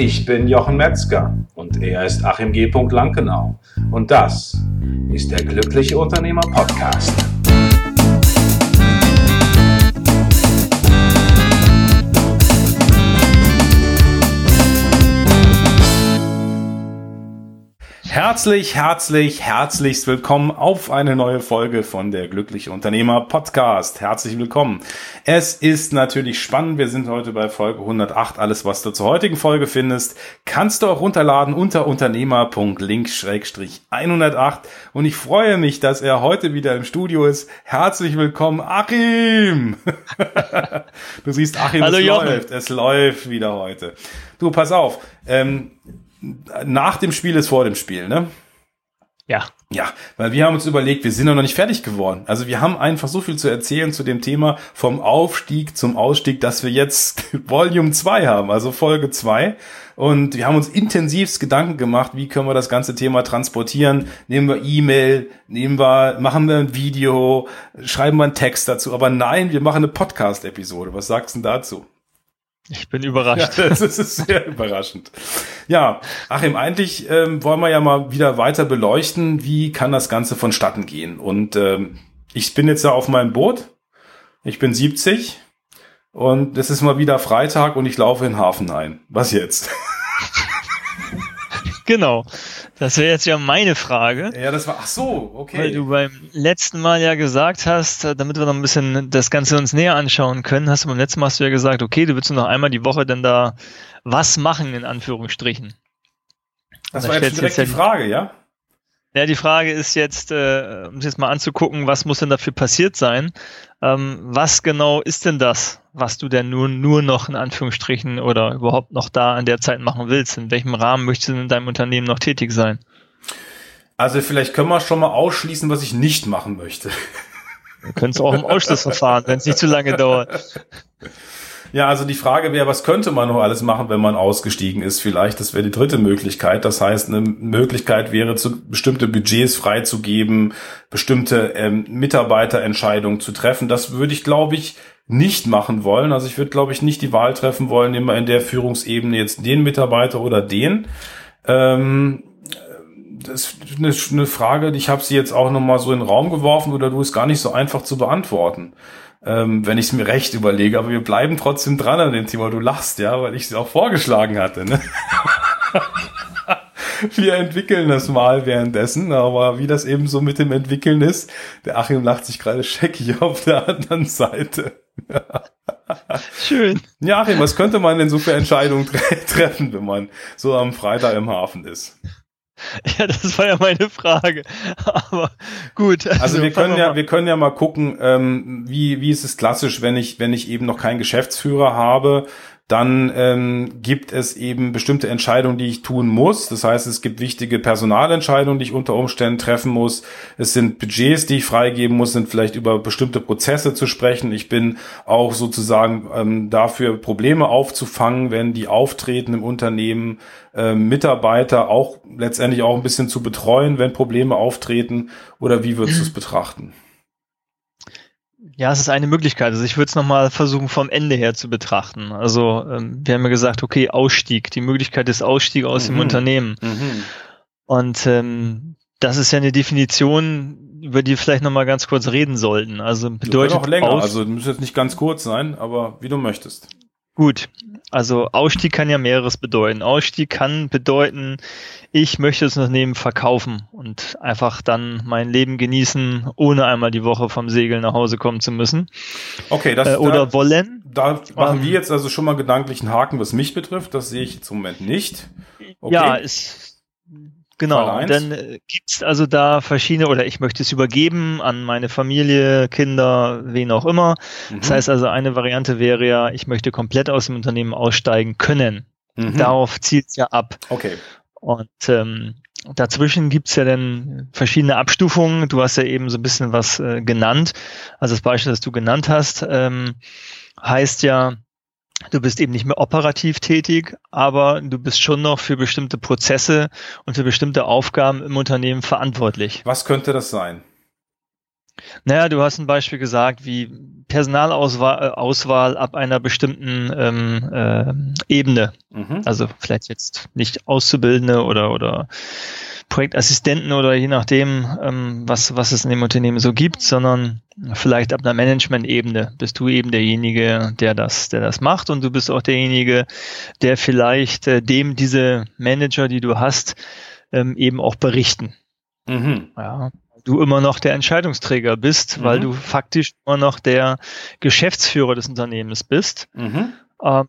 Ich bin Jochen Metzger und er ist Achim G. Lankenau. Und das ist der Glückliche Unternehmer Podcast. Herzlich, herzlich, herzlichst willkommen auf eine neue Folge von der Glückliche Unternehmer Podcast. Herzlich willkommen. Es ist natürlich spannend. Wir sind heute bei Folge 108. Alles, was du zur heutigen Folge findest, kannst du auch runterladen unter unternehmer.link-108. Und ich freue mich, dass er heute wieder im Studio ist. Herzlich willkommen, Achim. du siehst, Achim, Hallo, es Jochen. läuft. Es läuft wieder heute. Du, pass auf. Ähm, nach dem Spiel ist vor dem Spiel, ne? Ja. Ja, weil wir haben uns überlegt, wir sind noch nicht fertig geworden. Also wir haben einfach so viel zu erzählen zu dem Thema vom Aufstieg zum Ausstieg, dass wir jetzt Volume 2 haben, also Folge 2. Und wir haben uns intensivst Gedanken gemacht, wie können wir das ganze Thema transportieren. Nehmen wir E-Mail, nehmen wir, machen wir ein Video, schreiben wir einen Text dazu. Aber nein, wir machen eine Podcast-Episode. Was sagst du dazu? Ich bin überrascht. Ja, das ist sehr überraschend. Ja, Achim, eigentlich ähm, wollen wir ja mal wieder weiter beleuchten, wie kann das Ganze vonstatten gehen. Und ähm, ich bin jetzt ja auf meinem Boot. Ich bin 70 und es ist mal wieder Freitag und ich laufe in den Hafen ein. Was jetzt? genau. Das wäre jetzt ja meine Frage. Ja, das war, ach so, okay. Weil du beim letzten Mal ja gesagt hast, damit wir noch ein bisschen das Ganze uns näher anschauen können, hast du beim letzten Mal hast du ja gesagt, okay, du willst nur noch einmal die Woche denn da was machen, in Anführungsstrichen. Das war jetzt direkt jetzt die Frage, ja? Ja, die Frage ist jetzt, äh, um es jetzt mal anzugucken, was muss denn dafür passiert sein? Ähm, was genau ist denn das, was du denn nur, nur noch in Anführungsstrichen oder überhaupt noch da an der Zeit machen willst? In welchem Rahmen möchtest du in deinem Unternehmen noch tätig sein? Also vielleicht können wir schon mal ausschließen, was ich nicht machen möchte. Wir können es auch im Ausschlussverfahren, wenn es nicht zu lange dauert. Ja, also die Frage wäre, was könnte man noch alles machen, wenn man ausgestiegen ist? Vielleicht, das wäre die dritte Möglichkeit. Das heißt, eine Möglichkeit wäre, zu bestimmte Budgets freizugeben, bestimmte ähm, Mitarbeiterentscheidungen zu treffen. Das würde ich, glaube ich, nicht machen wollen. Also ich würde, glaube ich, nicht die Wahl treffen wollen, immer in der Führungsebene jetzt den Mitarbeiter oder den. Ähm, das ist eine, Frage, ich habe sie jetzt auch nochmal so in den Raum geworfen oder du ist gar nicht so einfach zu beantworten ähm, wenn ich es mir recht überlege. Aber wir bleiben trotzdem dran an dem Thema. Du lachst, ja, weil ich es auch vorgeschlagen hatte. Ne? wir entwickeln das mal währenddessen, aber wie das eben so mit dem Entwickeln ist, der Achim lacht sich gerade scheckig auf der anderen Seite. Schön. Ja, Achim, was könnte man denn so für Entscheidungen tre treffen, wenn man so am Freitag im Hafen ist? Ja, das war ja meine Frage. Aber gut. Also, also wir können wir ja, wir können ja mal gucken, ähm, wie wie ist es klassisch, wenn ich wenn ich eben noch keinen Geschäftsführer habe, dann ähm, gibt es eben bestimmte Entscheidungen, die ich tun muss. Das heißt, es gibt wichtige Personalentscheidungen, die ich unter Umständen treffen muss. Es sind Budgets, die ich freigeben muss, sind vielleicht über bestimmte Prozesse zu sprechen. Ich bin auch sozusagen ähm, dafür, Probleme aufzufangen, wenn die auftreten im Unternehmen, äh, Mitarbeiter auch letztendlich auch ein bisschen zu betreuen, wenn Probleme auftreten. Oder wie würdest du es betrachten? Ja, es ist eine Möglichkeit. Also ich würde es nochmal versuchen, vom Ende her zu betrachten. Also ähm, wir haben ja gesagt, okay, Ausstieg, die Möglichkeit des Ausstiegs aus mhm. dem Unternehmen. Mhm. Und ähm, das ist ja eine Definition, über die wir vielleicht nochmal ganz kurz reden sollten. Also bedeutet auch länger, Aus also muss jetzt nicht ganz kurz sein, aber wie du möchtest. Gut, also Ausstieg kann ja mehreres bedeuten. Ausstieg kann bedeuten, ich möchte das Unternehmen verkaufen und einfach dann mein Leben genießen, ohne einmal die Woche vom Segel nach Hause kommen zu müssen. Okay, das äh, oder da, wollen. Da machen ähm, wir jetzt also schon mal gedanklichen Haken, was mich betrifft. Das sehe ich jetzt im Moment nicht. Okay. Ja, ist Genau, dann äh, gibt's also da verschiedene, oder ich möchte es übergeben an meine Familie, Kinder, wen auch immer. Mhm. Das heißt also, eine Variante wäre ja, ich möchte komplett aus dem Unternehmen aussteigen können. Mhm. Darauf zielt's ja ab. Okay. Und ähm, dazwischen gibt's ja dann verschiedene Abstufungen. Du hast ja eben so ein bisschen was äh, genannt. Also das Beispiel, das du genannt hast, ähm, heißt ja, Du bist eben nicht mehr operativ tätig, aber du bist schon noch für bestimmte Prozesse und für bestimmte Aufgaben im Unternehmen verantwortlich. Was könnte das sein? Naja, du hast ein Beispiel gesagt, wie Personalauswahl äh, Auswahl ab einer bestimmten ähm, äh, Ebene. Mhm. Also vielleicht jetzt nicht Auszubildende oder oder Projektassistenten oder je nachdem, ähm, was, was es in dem Unternehmen so gibt, sondern vielleicht ab einer Management-Ebene bist du eben derjenige, der das, der das macht und du bist auch derjenige, der vielleicht äh, dem diese Manager, die du hast, ähm, eben auch berichten. Mhm. Ja, du immer noch der Entscheidungsträger bist, mhm. weil du faktisch immer noch der Geschäftsführer des Unternehmens bist. Mhm. Ähm,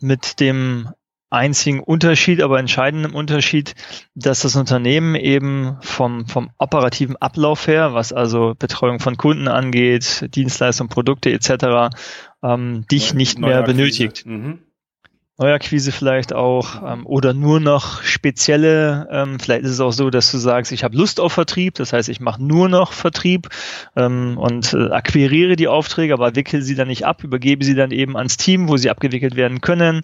mit dem einzigen Unterschied, aber entscheidenden Unterschied, dass das Unternehmen eben vom, vom operativen Ablauf her, was also Betreuung von Kunden angeht, Dienstleistungen, Produkte etc., ähm, dich nicht mehr benötigt. Mhm. Neuakquise vielleicht auch ähm, oder nur noch spezielle, ähm, vielleicht ist es auch so, dass du sagst, ich habe Lust auf Vertrieb, das heißt, ich mache nur noch Vertrieb ähm, und äh, akquiriere die Aufträge, aber wickel sie dann nicht ab, übergebe sie dann eben ans Team, wo sie abgewickelt werden können. Mhm.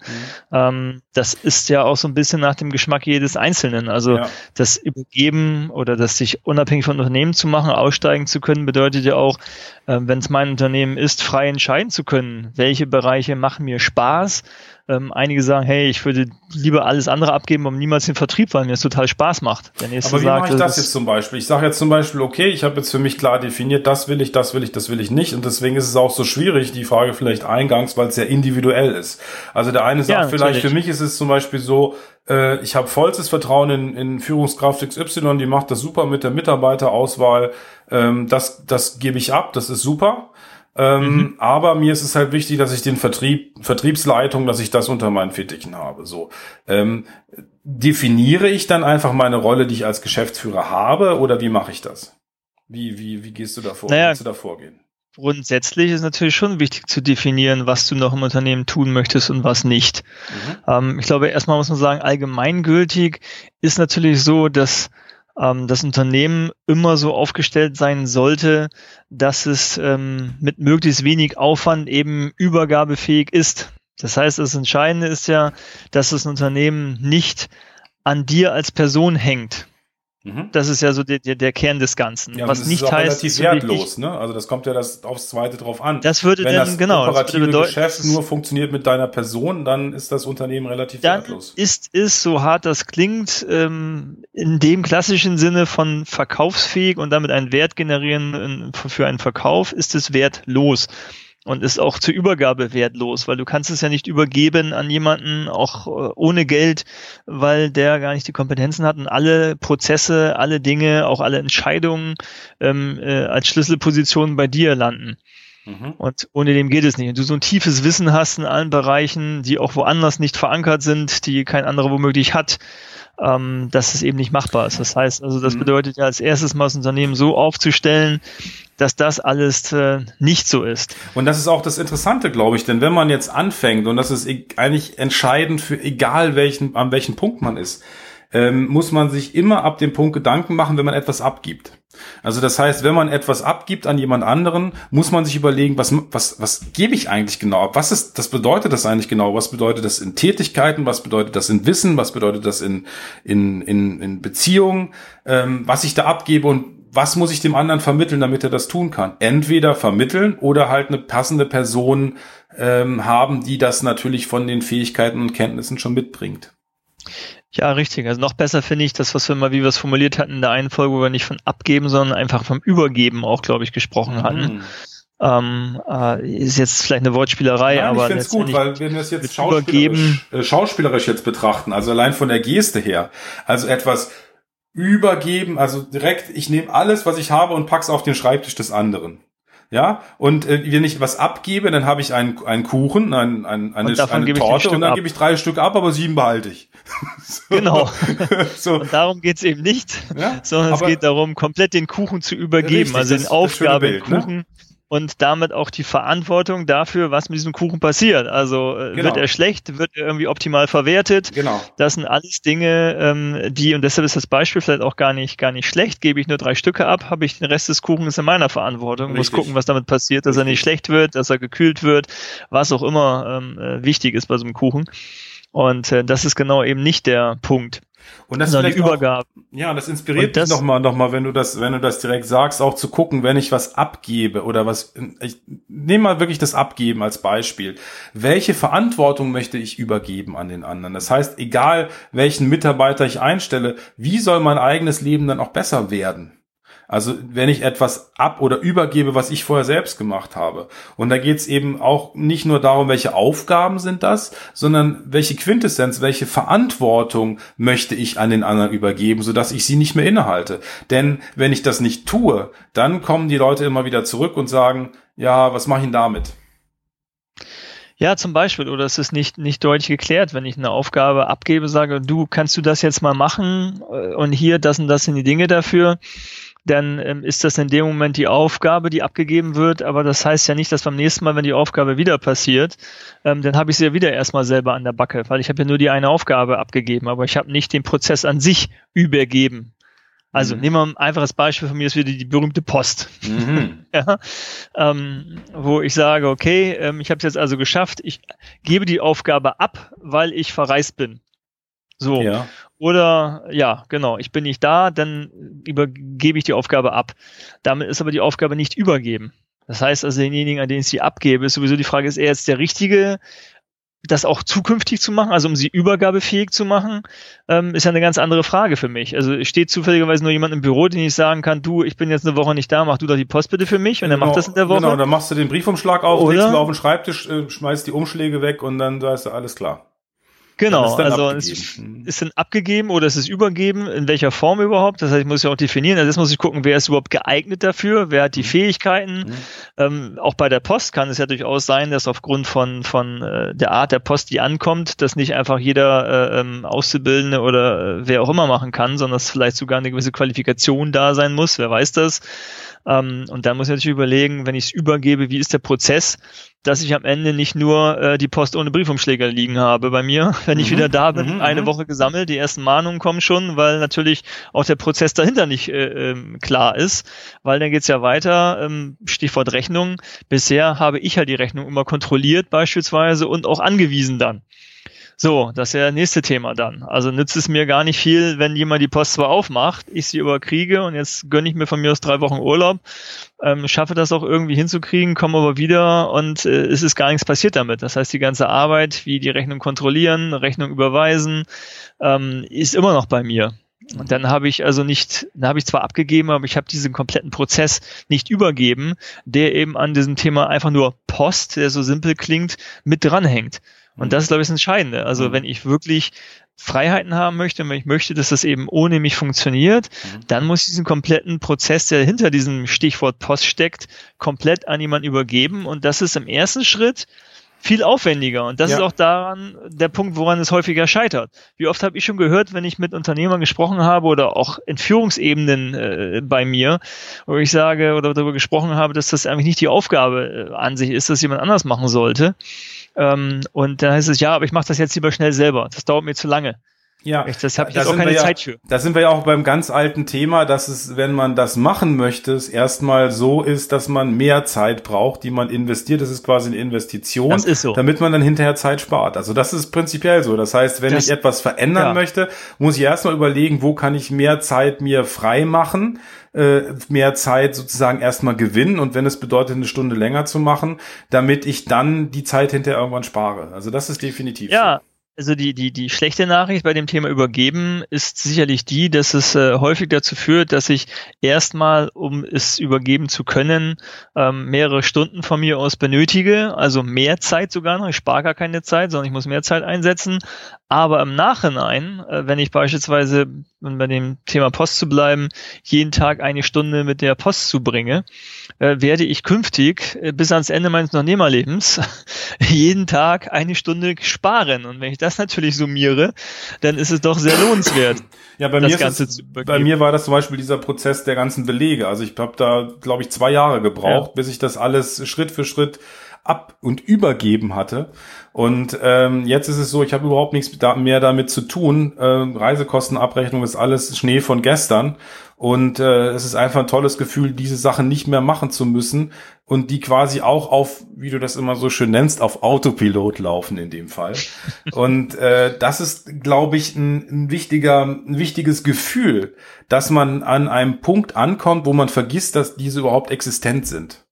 Ähm, das ist ja auch so ein bisschen nach dem Geschmack jedes Einzelnen. Also ja. das Übergeben oder das sich unabhängig von Unternehmen zu machen, aussteigen zu können, bedeutet ja auch, äh, wenn es mein Unternehmen ist, frei entscheiden zu können, welche Bereiche machen mir Spaß, ähm, einige sagen, hey, ich würde lieber alles andere abgeben, um niemals den Vertrieb, weil mir es total Spaß macht. Der nächste Aber wie sagt, mache ich das jetzt zum Beispiel? Ich sage jetzt zum Beispiel, okay, ich habe jetzt für mich klar definiert, das will ich, das will ich, das will ich nicht. Und deswegen ist es auch so schwierig, die Frage vielleicht eingangs, weil es sehr individuell ist. Also der eine sagt ja, vielleicht, für mich ist es zum Beispiel so, äh, ich habe vollstes Vertrauen in, in Führungskraft XY, die macht das super mit der Mitarbeiterauswahl. Ähm, das, das gebe ich ab, das ist super. Ähm, mhm. Aber mir ist es halt wichtig, dass ich den Vertrieb, Vertriebsleitung, dass ich das unter meinen Fittichen habe. So ähm, definiere ich dann einfach meine Rolle, die ich als Geschäftsführer habe, oder wie mache ich das? Wie wie wie gehst du davor? Naja, du da vorgehen? Grundsätzlich ist natürlich schon wichtig zu definieren, was du noch im Unternehmen tun möchtest und was nicht. Mhm. Ähm, ich glaube, erstmal muss man sagen, allgemeingültig ist natürlich so, dass ähm, das Unternehmen immer so aufgestellt sein sollte, dass es ähm, mit möglichst wenig Aufwand eben übergabefähig ist. Das heißt, das Entscheidende ist ja, dass das Unternehmen nicht an dir als Person hängt. Mhm. Das ist ja so der, der, der Kern des Ganzen. Ja, was das nicht ist auch heißt, relativ wertlos, ne? Also das kommt ja das aufs Zweite drauf an. Das würde Wenn dann das genau operative das würde bedeuten, Geschäft nur funktioniert mit deiner Person, dann ist das Unternehmen relativ dann wertlos. Ist ist so hart das klingt ähm, in dem klassischen Sinne von verkaufsfähig und damit einen Wert generieren für einen Verkauf ist es wertlos und ist auch zur Übergabe wertlos, weil du kannst es ja nicht übergeben an jemanden, auch äh, ohne Geld, weil der gar nicht die Kompetenzen hat und alle Prozesse, alle Dinge, auch alle Entscheidungen ähm, äh, als Schlüsselpositionen bei dir landen. Mhm. Und ohne dem geht es nicht. Und du so ein tiefes Wissen hast in allen Bereichen, die auch woanders nicht verankert sind, die kein anderer womöglich hat, ähm, dass es eben nicht machbar ist. Das heißt, also das mhm. bedeutet ja als erstes mal das Unternehmen so aufzustellen, dass das alles äh, nicht so ist. Und das ist auch das Interessante, glaube ich, denn wenn man jetzt anfängt, und das ist e-, eigentlich entscheidend für egal welchen, an welchem Punkt man ist, ähm, muss man sich immer ab dem Punkt Gedanken machen, wenn man etwas abgibt. Also das heißt, wenn man etwas abgibt an jemand anderen, muss man sich überlegen, was, was, was gebe ich eigentlich genau ab? Was ist, das bedeutet das eigentlich genau? Was bedeutet das in Tätigkeiten? Was bedeutet das in Wissen? Was bedeutet das in, in, in, in Beziehungen? Ähm, was ich da abgebe und was muss ich dem anderen vermitteln, damit er das tun kann? Entweder vermitteln oder halt eine passende Person ähm, haben, die das natürlich von den Fähigkeiten und Kenntnissen schon mitbringt. Ja, richtig. Also noch besser finde ich das, was wir mal, wie wir es formuliert hatten in der einen Folge, wo wir nicht von abgeben, sondern einfach vom Übergeben auch, glaube ich, gesprochen hatten. Mhm. Ähm, äh, ist jetzt vielleicht eine Wortspielerei, Nein, aber ich finde es gut, weil wenn wir es jetzt schauspielerisch, äh, schauspielerisch jetzt betrachten, also allein von der Geste her, also etwas übergeben, also direkt, ich nehme alles, was ich habe und pack's auf den Schreibtisch des anderen. Ja, und äh, wenn ich was abgebe, dann habe ich einen, einen Kuchen, ein, ein, eine, eine Torte und dann gebe ich drei Stück ab, aber sieben behalte ich. so. Genau. so. Und darum geht's eben nicht, ja? sondern es geht darum, komplett den Kuchen zu übergeben, richtig, also den Aufgabe Bild, ne? Kuchen. Ne? Und damit auch die Verantwortung dafür, was mit diesem Kuchen passiert. Also äh, genau. wird er schlecht, wird er irgendwie optimal verwertet. Genau. Das sind alles Dinge, ähm, die, und deshalb ist das Beispiel vielleicht auch gar nicht, gar nicht schlecht. Gebe ich nur drei Stücke ab, habe ich den Rest des Kuchens in meiner Verantwortung. Richtig. Muss gucken, was damit passiert, dass Richtig. er nicht schlecht wird, dass er gekühlt wird, was auch immer ähm, äh, wichtig ist bei so einem Kuchen. Und äh, das ist genau eben nicht der Punkt. Und das also die Übergabe. Auch, ja, das inspiriert das, mich nochmal, noch mal, wenn du das, wenn du das direkt sagst, auch zu gucken, wenn ich was abgebe oder was, ich nehme mal wirklich das Abgeben als Beispiel. Welche Verantwortung möchte ich übergeben an den anderen? Das heißt, egal welchen Mitarbeiter ich einstelle, wie soll mein eigenes Leben dann auch besser werden? Also wenn ich etwas ab oder übergebe, was ich vorher selbst gemacht habe. Und da geht es eben auch nicht nur darum, welche Aufgaben sind das, sondern welche Quintessenz, welche Verantwortung möchte ich an den anderen übergeben, sodass ich sie nicht mehr innehalte. Denn wenn ich das nicht tue, dann kommen die Leute immer wieder zurück und sagen, ja, was mache ich denn damit? Ja, zum Beispiel, oder es ist nicht, nicht deutlich geklärt, wenn ich eine Aufgabe abgebe, sage, du, kannst du das jetzt mal machen äh, und hier, das und das sind die Dinge dafür dann ähm, ist das in dem Moment die Aufgabe, die abgegeben wird, aber das heißt ja nicht, dass beim nächsten Mal, wenn die Aufgabe wieder passiert, ähm, dann habe ich sie ja wieder erstmal selber an der Backe, weil ich habe ja nur die eine Aufgabe abgegeben, aber ich habe nicht den Prozess an sich übergeben. Also mhm. nehmen wir ein einfaches Beispiel von mir, ist wieder die berühmte Post. Mhm. ja, ähm, wo ich sage, okay, ähm, ich habe es jetzt also geschafft, ich gebe die Aufgabe ab, weil ich verreist bin. So. Ja. Oder ja, genau, ich bin nicht da, dann übergebe ich die Aufgabe ab. Damit ist aber die Aufgabe nicht übergeben. Das heißt also, denjenigen, an den ich sie abgebe, ist sowieso die Frage, ist er jetzt der Richtige, das auch zukünftig zu machen, also um sie übergabefähig zu machen, ähm, ist ja eine ganz andere Frage für mich. Also steht zufälligerweise nur jemand im Büro, den ich sagen kann, du, ich bin jetzt eine Woche nicht da, mach du doch die Post bitte für mich und genau, er macht das in der Woche. Genau, dann machst du den Briefumschlag auf, Oder? legst ihn auf den Schreibtisch, äh, schmeißt die Umschläge weg und dann da ist alles klar. Genau, also es ist dann abgegeben oder es ist übergeben, in welcher Form überhaupt. Das heißt, ich muss ja auch definieren. Also jetzt muss ich gucken, wer ist überhaupt geeignet dafür, wer hat die mhm. Fähigkeiten. Mhm. Ähm, auch bei der Post kann es ja durchaus sein, dass aufgrund von, von äh, der Art der Post, die ankommt, das nicht einfach jeder äh, ähm, Auszubildende oder äh, wer auch immer machen kann, sondern dass vielleicht sogar eine gewisse Qualifikation da sein muss, wer weiß das. Ähm, und dann muss ich natürlich überlegen, wenn ich es übergebe, wie ist der Prozess, dass ich am Ende nicht nur äh, die Post ohne Briefumschläger liegen habe bei mir, wenn ich mhm. wieder da bin, mhm. eine mhm. Woche gesammelt, die ersten Mahnungen kommen schon, weil natürlich auch der Prozess dahinter nicht äh, ähm, klar ist, weil dann geht's ja weiter, ähm, Stichwort Rechnung. Bisher habe ich halt die Rechnung immer kontrolliert beispielsweise und auch angewiesen dann. So, das ist ja das nächste Thema dann. Also nützt es mir gar nicht viel, wenn jemand die Post zwar aufmacht, ich sie überkriege und jetzt gönne ich mir von mir aus drei Wochen Urlaub, ähm, schaffe das auch irgendwie hinzukriegen, komme aber wieder und äh, es ist gar nichts passiert damit. Das heißt, die ganze Arbeit, wie die Rechnung kontrollieren, Rechnung überweisen, ähm, ist immer noch bei mir. Und dann habe ich also nicht, dann habe ich zwar abgegeben, aber ich habe diesen kompletten Prozess nicht übergeben, der eben an diesem Thema einfach nur Post, der so simpel klingt, mit dranhängt. Und das ist, glaube ich, das Entscheidende. Also, mhm. wenn ich wirklich Freiheiten haben möchte, wenn ich möchte, dass das eben ohne mich funktioniert, mhm. dann muss ich diesen kompletten Prozess, der hinter diesem Stichwort Post steckt, komplett an jemanden übergeben. Und das ist im ersten Schritt viel aufwendiger. Und das ja. ist auch daran der Punkt, woran es häufiger scheitert. Wie oft habe ich schon gehört, wenn ich mit Unternehmern gesprochen habe oder auch in Führungsebenen äh, bei mir, wo ich sage oder darüber gesprochen habe, dass das eigentlich nicht die Aufgabe äh, an sich ist, dass jemand anders machen sollte. Ähm, und dann heißt es, ja, aber ich mache das jetzt lieber schnell selber. Das dauert mir zu lange. Ja, Echt, das habe ich jetzt auch keine ja, Zeit für. Da sind wir ja auch beim ganz alten Thema, dass es, wenn man das machen möchte, es erstmal so ist, dass man mehr Zeit braucht, die man investiert. Das ist quasi eine Investition, das ist so. damit man dann hinterher Zeit spart. Also das ist prinzipiell so. Das heißt, wenn das, ich etwas verändern ja. möchte, muss ich erstmal überlegen, wo kann ich mehr Zeit mir frei machen, äh, mehr Zeit sozusagen erstmal gewinnen und wenn es bedeutet, eine Stunde länger zu machen, damit ich dann die Zeit hinterher irgendwann spare. Also das ist definitiv ja. so. Also die, die, die schlechte Nachricht bei dem Thema Übergeben ist sicherlich die, dass es äh, häufig dazu führt, dass ich erstmal, um es übergeben zu können, ähm, mehrere Stunden von mir aus benötige, also mehr Zeit sogar noch. Ich spare gar keine Zeit, sondern ich muss mehr Zeit einsetzen. Aber im Nachhinein, äh, wenn ich beispielsweise, um bei dem Thema Post zu bleiben, jeden Tag eine Stunde mit der Post zubringe, äh, werde ich künftig äh, bis ans Ende meines Unternehmerlebens jeden Tag eine Stunde sparen. Und wenn ich das natürlich summiere, dann ist es doch sehr lohnenswert. Ja, bei mir, es, bei mir war das zum Beispiel dieser Prozess der ganzen Belege. Also ich habe da, glaube ich, zwei Jahre gebraucht, ja. bis ich das alles Schritt für Schritt ab und übergeben hatte. Und ähm, jetzt ist es so, ich habe überhaupt nichts mehr damit zu tun. Ähm, Reisekostenabrechnung ist alles Schnee von gestern. Und äh, es ist einfach ein tolles Gefühl, diese Sachen nicht mehr machen zu müssen und die quasi auch auf, wie du das immer so schön nennst, auf Autopilot laufen in dem Fall. und äh, das ist, glaube ich, ein, ein wichtiger, ein wichtiges Gefühl, dass man an einem Punkt ankommt, wo man vergisst, dass diese überhaupt existent sind.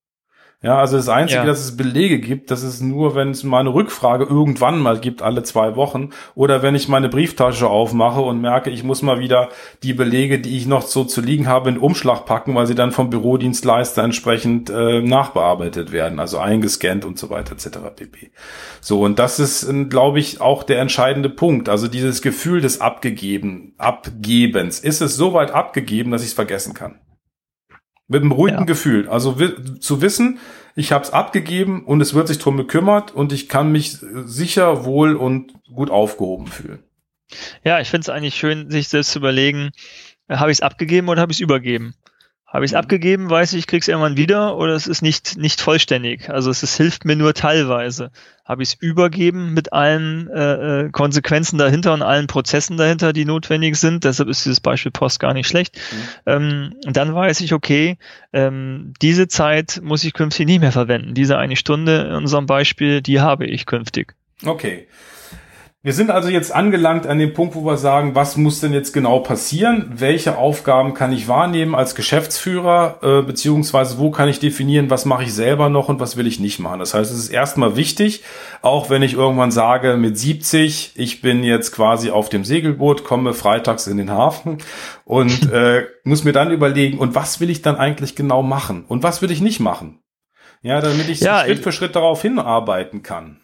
Ja, also das Einzige, ja. dass es Belege gibt, das ist nur, wenn es mal eine Rückfrage irgendwann mal gibt, alle zwei Wochen, oder wenn ich meine Brieftasche aufmache und merke, ich muss mal wieder die Belege, die ich noch so zu liegen habe, in Umschlag packen, weil sie dann vom Bürodienstleister entsprechend äh, nachbearbeitet werden, also eingescannt und so weiter etc. pp. So, und das ist, äh, glaube ich, auch der entscheidende Punkt. Also dieses Gefühl des Abgegeben, Abgebens. Ist es so weit abgegeben, dass ich es vergessen kann? Mit einem ruhigen ja. Gefühl. Also zu wissen, ich habe es abgegeben und es wird sich drum gekümmert und ich kann mich sicher, wohl und gut aufgehoben fühlen. Ja, ich finde es eigentlich schön, sich selbst zu überlegen, habe ich es abgegeben oder habe ich es übergeben? Habe ich es mhm. abgegeben, weiß ich, ich krieg's irgendwann wieder oder es ist nicht, nicht vollständig. Also es, es hilft mir nur teilweise. Habe ich es übergeben mit allen äh, äh, Konsequenzen dahinter und allen Prozessen dahinter, die notwendig sind. Deshalb ist dieses Beispiel Post gar nicht schlecht. Mhm. Ähm, dann weiß ich, okay, ähm, diese Zeit muss ich künftig nicht mehr verwenden. Diese eine Stunde in unserem Beispiel, die habe ich künftig. Okay. Wir sind also jetzt angelangt an dem Punkt, wo wir sagen, was muss denn jetzt genau passieren? Welche Aufgaben kann ich wahrnehmen als Geschäftsführer? Äh, beziehungsweise wo kann ich definieren, was mache ich selber noch und was will ich nicht machen? Das heißt, es ist erstmal wichtig, auch wenn ich irgendwann sage, mit 70, ich bin jetzt quasi auf dem Segelboot, komme freitags in den Hafen und äh, muss mir dann überlegen, und was will ich dann eigentlich genau machen? Und was will ich nicht machen? Ja, damit ich ja, Schritt für Schritt darauf hinarbeiten kann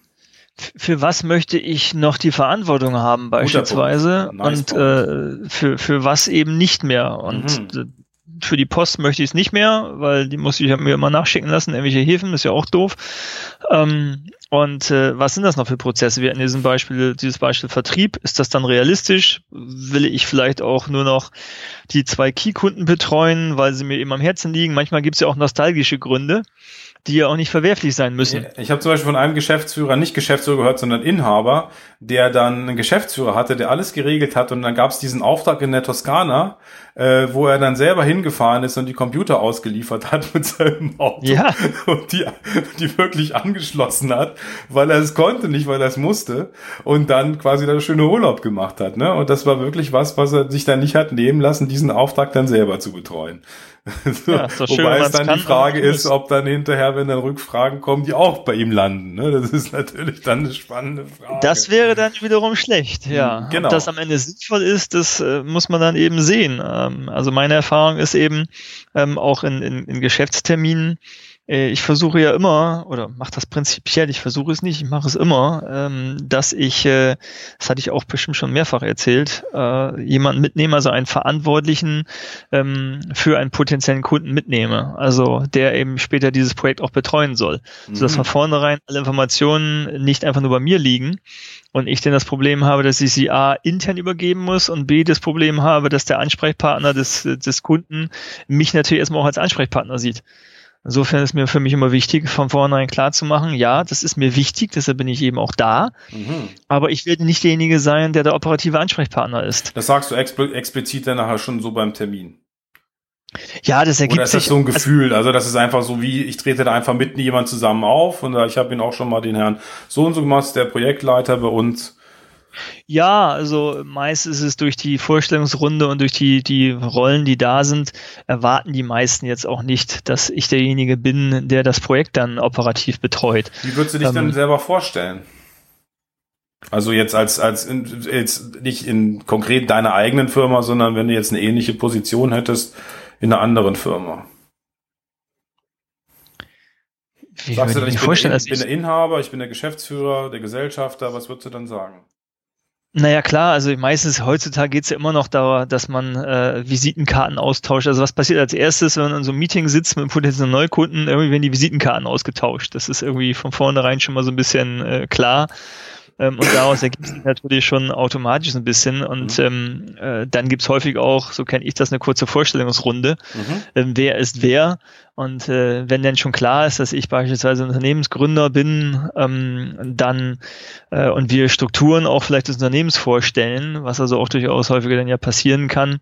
für was möchte ich noch die Verantwortung haben beispielsweise nice und äh, für, für was eben nicht mehr. Und mhm. für die Post möchte ich es nicht mehr, weil die muss ich mir immer nachschicken lassen, irgendwelche Hilfen, ist ja auch doof. Ähm, und äh, was sind das noch für Prozesse? Wir in diesem Beispiel, dieses Beispiel Vertrieb, ist das dann realistisch? Will ich vielleicht auch nur noch die zwei Key-Kunden betreuen, weil sie mir eben am Herzen liegen? Manchmal gibt es ja auch nostalgische Gründe die ja auch nicht verwerflich sein müssen. Ich habe zum Beispiel von einem Geschäftsführer, nicht Geschäftsführer gehört, sondern Inhaber, der dann einen Geschäftsführer hatte, der alles geregelt hat und dann gab es diesen Auftrag in der Toskana, äh, wo er dann selber hingefahren ist und die Computer ausgeliefert hat mit seinem Auto ja. und die, die wirklich angeschlossen hat, weil er es konnte, nicht weil er es musste und dann quasi dann schöne Urlaub gemacht hat. Ne? Und das war wirklich was, was er sich dann nicht hat nehmen lassen, diesen Auftrag dann selber zu betreuen. So, ja, schön, Wobei es dann die Frage ist, ob dann hinterher, wenn dann Rückfragen kommen, die auch bei ihm landen. Ne? Das ist natürlich dann eine spannende Frage. Das wäre dann wiederum schlecht, ja. Genau. Ob das am Ende sinnvoll ist, das äh, muss man dann eben sehen. Ähm, also meine Erfahrung ist eben ähm, auch in, in, in Geschäftsterminen, ich versuche ja immer, oder mache das prinzipiell, ich versuche es nicht, ich mache es immer, ähm, dass ich, äh, das hatte ich auch bestimmt schon mehrfach erzählt, äh, jemanden mitnehme, also einen Verantwortlichen ähm, für einen potenziellen Kunden mitnehme, also der eben später dieses Projekt auch betreuen soll, mhm. sodass von vornherein alle Informationen nicht einfach nur bei mir liegen und ich denn das Problem habe, dass ich sie A intern übergeben muss und B das Problem habe, dass der Ansprechpartner des, des Kunden mich natürlich erstmal auch als Ansprechpartner sieht. Insofern ist mir für mich immer wichtig, von vornherein klar zu machen, ja, das ist mir wichtig, deshalb bin ich eben auch da. Mhm. Aber ich werde nicht derjenige sein, der der operative Ansprechpartner ist. Das sagst du explizit dann nachher schon so beim Termin. Ja, das ergibt Oder ist das sich, so ein Gefühl? Also das ist einfach so wie, ich trete da einfach mit jemand zusammen auf und ich habe ihn auch schon mal den Herrn so und so gemacht, der Projektleiter bei uns ja, also meist ist es durch die Vorstellungsrunde und durch die, die Rollen, die da sind, erwarten die meisten jetzt auch nicht, dass ich derjenige bin, der das Projekt dann operativ betreut. Wie würdest du dich ähm, denn selber vorstellen? Also jetzt als, als in, jetzt nicht in konkret deiner eigenen Firma, sondern wenn du jetzt eine ähnliche Position hättest in einer anderen Firma. Wie Sagst du dann, ich bin, in, bin der Inhaber, ich bin der Geschäftsführer, der Gesellschafter, was würdest du dann sagen? Naja, klar, also meistens heutzutage geht's ja immer noch darum, dass man äh, Visitenkarten austauscht. Also was passiert als erstes, wenn man in so einem Meeting sitzt mit potenziellen Neukunden, irgendwie werden die Visitenkarten ausgetauscht. Das ist irgendwie von vornherein schon mal so ein bisschen äh, klar. Ähm, und daraus ergibt sich natürlich schon automatisch ein bisschen. Und mhm. ähm, äh, dann gibt's häufig auch, so kenne ich das, eine kurze Vorstellungsrunde. Mhm. Ähm, wer ist wer? Und äh, wenn denn schon klar ist, dass ich beispielsweise Unternehmensgründer bin, ähm, dann äh, und wir Strukturen auch vielleicht des Unternehmens vorstellen, was also auch durchaus häufiger dann ja passieren kann,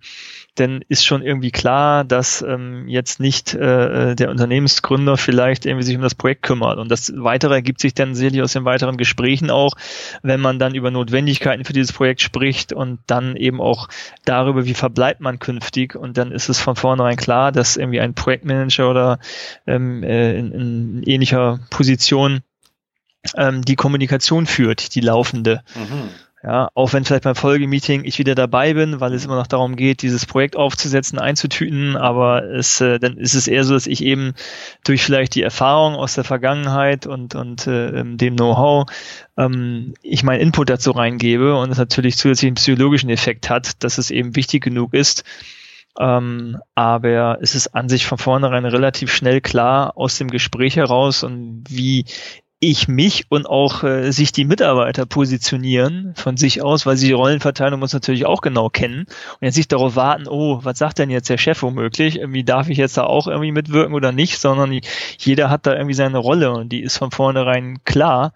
dann ist schon irgendwie klar, dass ähm, jetzt nicht äh, der Unternehmensgründer vielleicht irgendwie sich um das Projekt kümmert. Und das Weitere ergibt sich dann sicherlich aus den weiteren Gesprächen auch, wenn man dann über Notwendigkeiten für dieses Projekt spricht und dann eben auch darüber, wie verbleibt man künftig. Und dann ist es von vornherein klar, dass irgendwie ein Projektmanager oder ähm, äh, in, in ähnlicher Position ähm, die Kommunikation führt, die laufende. Mhm. Ja, auch wenn vielleicht beim Folgemeeting ich wieder dabei bin, weil es immer noch darum geht, dieses Projekt aufzusetzen, einzutüten, aber es, äh, dann ist es eher so, dass ich eben durch vielleicht die Erfahrung aus der Vergangenheit und, und äh, ähm, dem Know-how ähm, ich meinen Input dazu reingebe und es natürlich zusätzlich einen psychologischen Effekt hat, dass es eben wichtig genug ist, ähm, aber es ist an sich von vornherein relativ schnell klar aus dem Gespräch heraus und wie ich mich und auch äh, sich die Mitarbeiter positionieren von sich aus, weil sie die Rollenverteilung muss natürlich auch genau kennen und jetzt nicht darauf warten, oh, was sagt denn jetzt der Chef womöglich, irgendwie darf ich jetzt da auch irgendwie mitwirken oder nicht, sondern jeder hat da irgendwie seine Rolle und die ist von vornherein klar.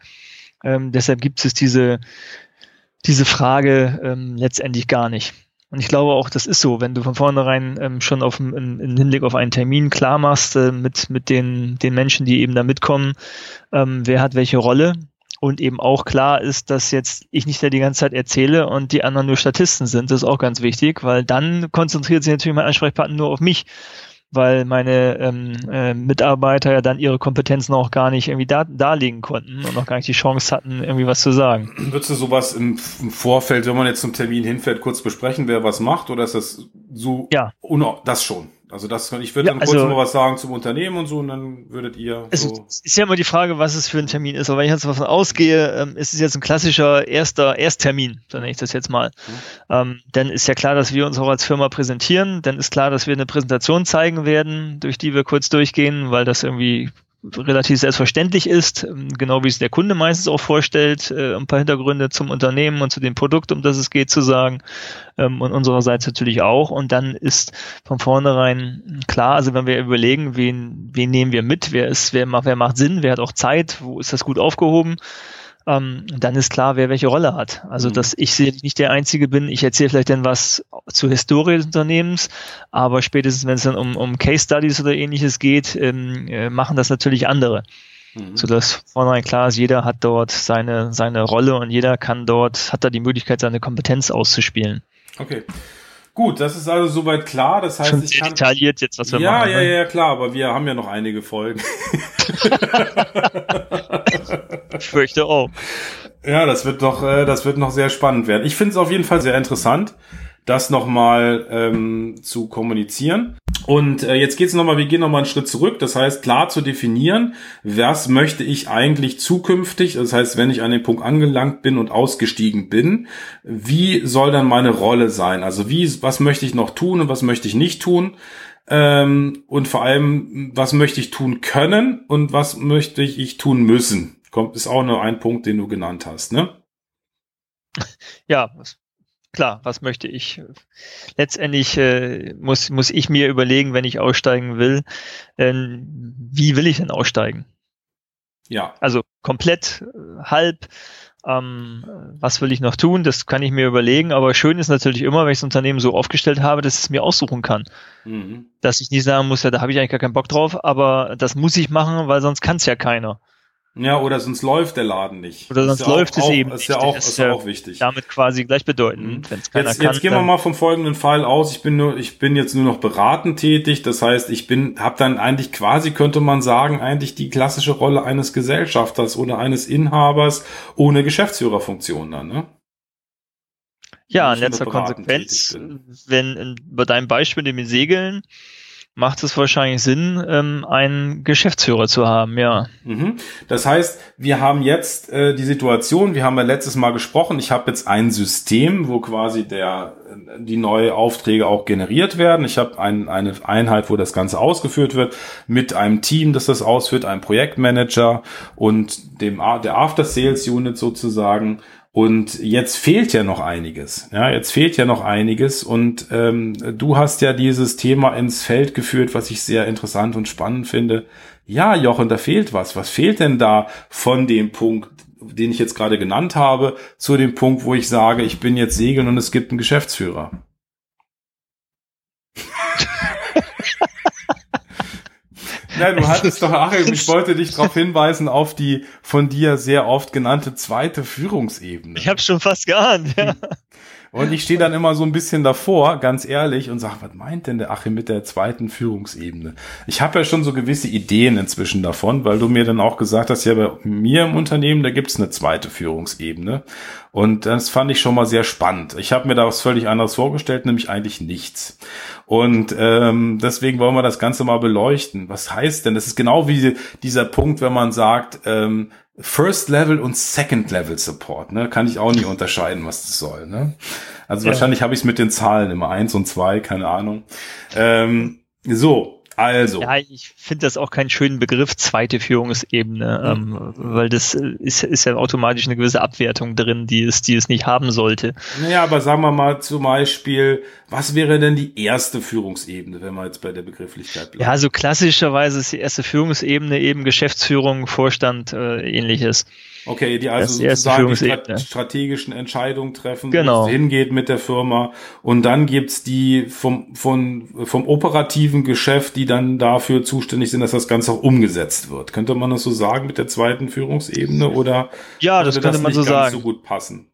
Ähm, deshalb gibt es diese, diese Frage ähm, letztendlich gar nicht. Und ich glaube auch, das ist so, wenn du von vornherein ähm, schon auf, im, im Hinblick auf einen Termin klar machst äh, mit, mit den, den Menschen, die eben da mitkommen, ähm, wer hat welche Rolle. Und eben auch klar ist, dass jetzt ich nicht da die ganze Zeit erzähle und die anderen nur Statisten sind. Das ist auch ganz wichtig, weil dann konzentriert sich natürlich mein Ansprechpartner nur auf mich weil meine ähm, äh, Mitarbeiter ja dann ihre Kompetenzen auch gar nicht irgendwie da, darlegen konnten und auch gar nicht die Chance hatten, irgendwie was zu sagen. Würdest du sowas im, im Vorfeld, wenn man jetzt zum Termin hinfährt, kurz besprechen, wer was macht, oder ist das so? Ja. Das schon. Also das, ich würde ja, dann kurz also, mal was sagen zum Unternehmen und so, und dann würdet ihr. Es so ist ja immer die Frage, was es für ein Termin ist. Aber wenn ich jetzt davon ausgehe, ähm, ist es jetzt ein klassischer erster Ersttermin, so nenne ich das jetzt mal. Mhm. Ähm, dann ist ja klar, dass wir uns auch als Firma präsentieren. Dann ist klar, dass wir eine Präsentation zeigen werden, durch die wir kurz durchgehen, weil das irgendwie relativ selbstverständlich ist, ähm, genau wie es der Kunde meistens auch vorstellt, äh, ein paar Hintergründe zum Unternehmen und zu dem Produkt, um das es geht, zu sagen ähm, und unsererseits natürlich auch. Und dann ist von vornherein klar, also wenn wir überlegen, wen, wen nehmen wir mit, wer ist, wer macht, wer macht Sinn, wer hat auch Zeit, wo ist das gut aufgehoben, ähm, dann ist klar, wer welche Rolle hat. Also, mhm. dass ich nicht der Einzige bin. Ich erzähle vielleicht dann was zur Historie des Unternehmens, aber spätestens, wenn es dann um, um Case Studies oder ähnliches geht, ähm, äh, machen das natürlich andere. Mhm. Sodass vornherein klar ist, jeder hat dort seine, seine Rolle und jeder kann dort, hat da die Möglichkeit, seine Kompetenz auszuspielen. Okay. Gut, das ist also soweit klar. Das heißt, Schon ich kann, detailliert jetzt, was wir ja, machen. Ja, ja, ja, klar, aber wir haben ja noch einige Folgen. ich fürchte auch. Ja, das wird doch, äh, das wird noch sehr spannend werden. Ich finde es auf jeden Fall sehr interessant, das nochmal ähm, zu kommunizieren. Und äh, jetzt geht's nochmal, wir gehen nochmal einen Schritt zurück. Das heißt, klar zu definieren, was möchte ich eigentlich zukünftig, das heißt, wenn ich an den Punkt angelangt bin und ausgestiegen bin, wie soll dann meine Rolle sein? Also wie, was möchte ich noch tun und was möchte ich nicht tun? Ähm, und vor allem, was möchte ich tun können und was möchte ich tun müssen? Kommt, ist auch nur ein Punkt, den du genannt hast, ne? Ja, klar, was möchte ich? Letztendlich äh, muss, muss ich mir überlegen, wenn ich aussteigen will, äh, wie will ich denn aussteigen? Ja. Also komplett, äh, halb, ähm, was will ich noch tun? Das kann ich mir überlegen, aber schön ist natürlich immer, wenn ich das Unternehmen so aufgestellt habe, dass ich es mir aussuchen kann. Mhm. Dass ich nicht sagen muss, ja, da habe ich eigentlich gar keinen Bock drauf, aber das muss ich machen, weil sonst kann es ja keiner. Ja, oder sonst läuft der Laden nicht. Oder sonst läuft es eben ist Ja auch, ist ja auch wichtig. Damit quasi gleichbedeutend, mhm. wenn es keiner jetzt, kann. Jetzt gehen wir mal vom folgenden Fall aus. Ich bin nur, ich bin jetzt nur noch beratend tätig. Das heißt, ich bin, habe dann eigentlich quasi, könnte man sagen, eigentlich die klassische Rolle eines Gesellschafters oder eines Inhabers ohne Geschäftsführerfunktion dann, ne? Ja, in letzter Konsequenz, wenn bei deinem Beispiel mit dem Segeln, macht es wahrscheinlich Sinn, ähm, einen Geschäftsführer zu haben, ja. Mhm. Das heißt, wir haben jetzt äh, die Situation, wir haben ja letztes Mal gesprochen, ich habe jetzt ein System, wo quasi der die neue Aufträge auch generiert werden. Ich habe ein, eine Einheit, wo das Ganze ausgeführt wird, mit einem Team, das das ausführt, einem Projektmanager und dem der After Sales Unit sozusagen. Und jetzt fehlt ja noch einiges. Ja, jetzt fehlt ja noch einiges. Und ähm, du hast ja dieses Thema ins Feld geführt, was ich sehr interessant und spannend finde. Ja, Jochen, da fehlt was. Was fehlt denn da von dem Punkt, den ich jetzt gerade genannt habe, zu dem Punkt, wo ich sage, ich bin jetzt segeln und es gibt einen Geschäftsführer? Ja, du hattest doch, Achim, ich wollte dich darauf hinweisen, auf die von dir sehr oft genannte zweite Führungsebene. Ich habe schon fast geahnt, ja. Und ich stehe dann immer so ein bisschen davor, ganz ehrlich, und sage, was meint denn der Achim mit der zweiten Führungsebene? Ich habe ja schon so gewisse Ideen inzwischen davon, weil du mir dann auch gesagt hast, ja, bei mir im Unternehmen, da gibt's eine zweite Führungsebene. Und das fand ich schon mal sehr spannend. Ich habe mir da was völlig anderes vorgestellt, nämlich eigentlich nichts. Und ähm, deswegen wollen wir das Ganze mal beleuchten. Was heißt denn? Das ist genau wie dieser Punkt, wenn man sagt, ähm, First Level und Second Level Support, ne? Kann ich auch nicht unterscheiden, was das soll, ne? Also ja. wahrscheinlich habe ich es mit den Zahlen immer eins und zwei, keine Ahnung. Ähm, so, also. Ja, ich finde das auch keinen schönen Begriff, zweite Führungsebene, mhm. ähm, weil das ist, ist ja automatisch eine gewisse Abwertung drin, die es, die es nicht haben sollte. Naja, aber sagen wir mal zum Beispiel, was wäre denn die erste Führungsebene, wenn wir jetzt bei der Begrifflichkeit bleiben? Ja, also klassischerweise ist die erste Führungsebene eben Geschäftsführung, Vorstand, äh, ähnliches. Okay, die also sozusagen die strategischen Entscheidungen treffen, genau. wo es hingeht mit der Firma. Und dann gibt's die vom, von, vom operativen Geschäft, die dann dafür zuständig sind, dass das Ganze auch umgesetzt wird. Könnte man das so sagen mit der zweiten Führungsebene oder ja, das könnte das man so sagen. so gut passen?